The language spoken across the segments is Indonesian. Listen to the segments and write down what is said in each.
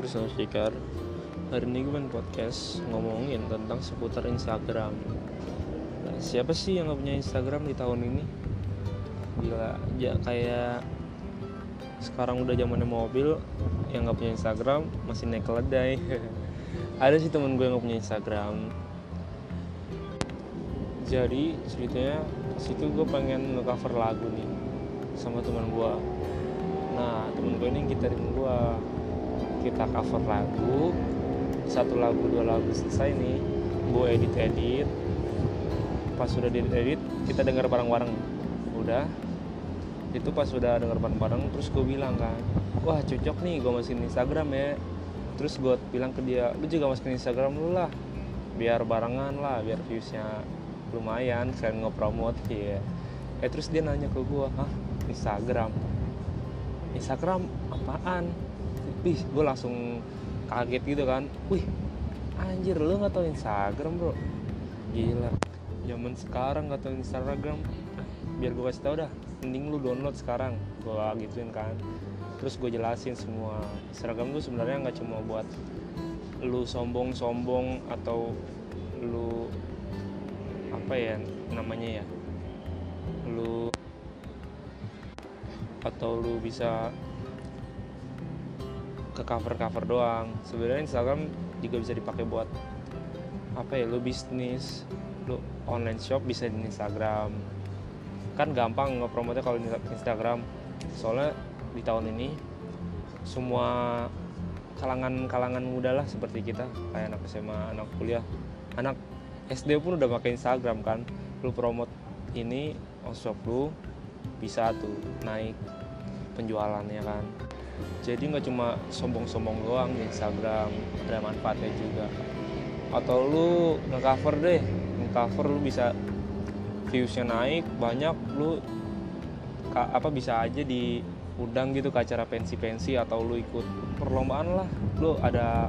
bersama Fikar. Hari ini gue main podcast ngomongin tentang seputar Instagram. Nah, Siapa sih yang gak punya Instagram di tahun ini? Gila, ya kayak sekarang udah zamannya mobil yang gak punya Instagram masih naik keledai. Ada sih temen gue yang gak punya Instagram. Jadi ceritanya situ gue pengen nge-cover lagu nih sama teman gue Nah temen gue ini gitarin gue kita cover lagu satu lagu dua lagu selesai nih gue edit edit. Pas sudah edit edit kita dengar bareng-bareng. Udah. Itu pas sudah dengar bareng-bareng terus gue bilang kan wah cocok nih gue masukin Instagram ya. Terus gue bilang ke dia lu juga masukin Instagram lu lah. Biar barengan lah biar viewsnya lumayan selain ngepromot ya eh terus dia nanya ke gue hah Instagram? Instagram apaan wih gue langsung kaget gitu kan. Wih anjir lu nggak tau Instagram bro? Gila. Zaman sekarang nggak tau Instagram. Biar gue kasih tau dah mending lu download sekarang. Gue gituin kan. Terus gue jelasin semua. Instagram tuh sebenarnya nggak cuma buat lu sombong-sombong atau lu apa ya namanya ya? Lu atau lu bisa ke cover cover doang. Sebenarnya Instagram juga bisa dipakai buat apa ya lu bisnis lu online shop bisa di Instagram. Kan gampang ngepromotnya kalau di Instagram. Soalnya di tahun ini semua kalangan-kalangan muda lah seperti kita kayak anak SMA anak kuliah anak SD pun udah pakai Instagram kan. Lu promote ini on shop lu bisa tuh naik penjualannya kan jadi nggak cuma sombong-sombong doang di Instagram ada manfaatnya juga. Atau lu ngecover deh ngecover lu bisa viewsnya naik banyak lu apa bisa aja diundang gitu ke acara pensi-pensi atau lu ikut perlombaan lah. Lu ada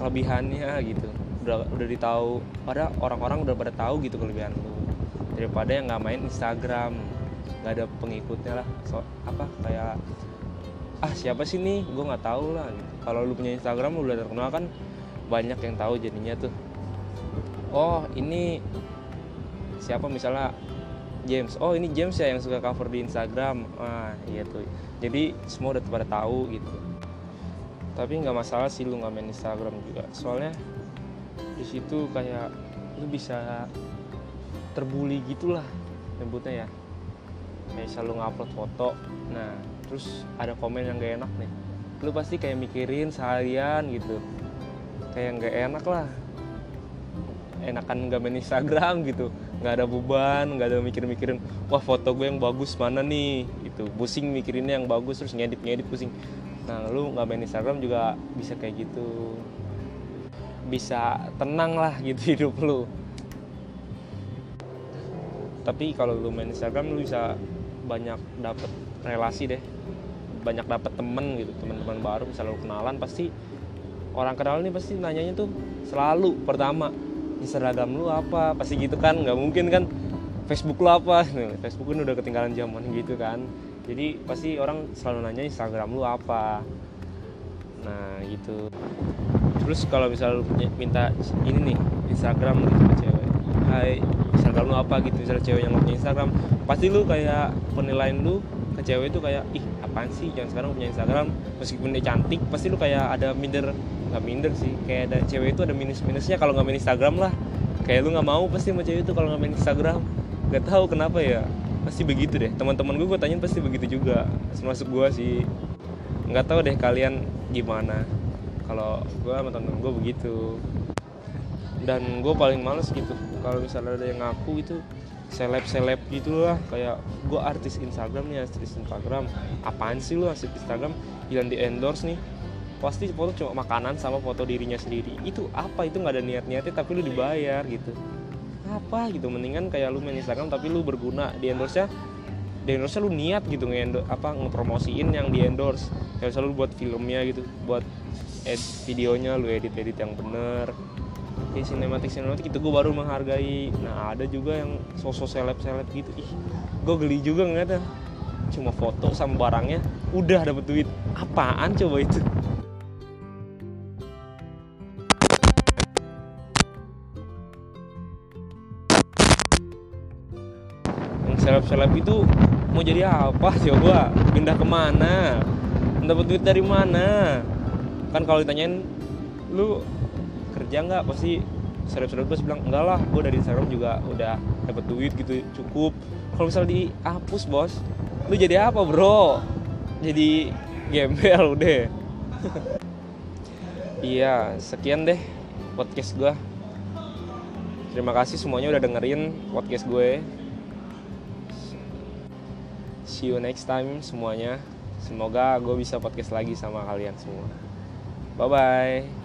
kelebihannya gitu. Udah udah ditahu pada orang-orang udah pada tahu gitu kelebihan lu. Daripada yang nggak main Instagram nggak ada pengikutnya lah. So, apa kayak ah siapa sih nih? Gue nggak tahu lah. Kalau lu punya Instagram lu udah terkenal kan banyak yang tahu jadinya tuh. Oh ini siapa? Misalnya James. Oh ini James ya yang suka cover di Instagram. Ah iya tuh. Jadi semua udah pada tahu gitu. Tapi nggak masalah sih lu nggak main Instagram juga. Soalnya di situ kayak lu bisa terbuli gitulah nyebutnya ya. Kayak selalu ngupload foto. Nah terus ada komen yang gak enak nih. Lu pasti kayak mikirin seharian gitu. Kayak gak enak lah. Enakan gak main Instagram gitu. Nggak ada beban nggak ada mikir-mikirin wah foto gue yang bagus mana nih? Itu pusing mikirinnya yang bagus terus ngedit ngedit pusing. Nah lu nggak main Instagram juga bisa kayak gitu. Bisa tenang lah gitu hidup lu. Tapi kalau lu main Instagram lu bisa banyak dapet relasi deh. Banyak dapet temen gitu teman-teman baru misalnya lu kenalan pasti orang kenal nih pasti nanyanya tuh selalu pertama Instagram lu apa? Pasti gitu kan nggak mungkin kan. Facebook lu apa? Facebook kan udah ketinggalan zaman gitu kan. Jadi pasti orang selalu nanya Instagram lu apa? Nah gitu. Terus kalau misalnya lu minta ini nih Instagram gitu ke cewek. Hai Instagram lu apa gitu misalnya cewek yang gak punya Instagram pasti lu kayak penilaian lu ke cewek itu kayak ih apaan sih? Jangan sekarang punya Instagram. Meskipun dia cantik pasti lu kayak ada minder nggak minder sih. Kayak ada cewek itu ada minus minusnya kalau nggak main Instagram lah. Kayak lu nggak mau pasti sama cewek itu kalau nggak main Instagram. Nggak tahu kenapa ya pasti begitu deh. Teman-teman gue gue tanyain pasti begitu juga termasuk gue sih. Nggak tahu deh kalian gimana. Kalau gue sama temen gue begitu dan gue paling males gitu kalau misalnya ada yang ngaku itu seleb seleb gitu lah kayak gue artis Instagram nih artis Instagram. Apaan sih lu artis Instagram? Yang di endorse nih. Pasti foto cuma makanan sama foto dirinya sendiri. Itu apa? Itu nggak ada niat niatnya tapi lu dibayar gitu. Apa gitu? Mendingan kayak lu main Instagram tapi lu berguna. Di endorse nya di endorse lu niat gitu nge apa ngepromosiin yang di endorse. Kayak selalu buat filmnya gitu buat ed videonya lu edit edit yang bener ya sinematik sinematik itu gue baru menghargai. Nah ada juga yang sosok seleb seleb gitu. Ih gue geli juga nggak ada cuma foto sama barangnya udah dapet duit. Apaan coba itu? Yang seleb seleb itu mau jadi apa coba pindah ke mana dapet duit dari mana? Kan kalau ditanyain lu kerja nggak? Pasti seleb-seleb pasti bilang enggak lah gue dari Instagram juga udah dapat duit gitu cukup. Kalau misal dihapus bos lu jadi apa bro? Jadi gembel udah iya sekian deh podcast gue terima kasih semuanya udah dengerin podcast gue. See you next time semuanya. Semoga gue bisa podcast lagi sama kalian semua. Bye bye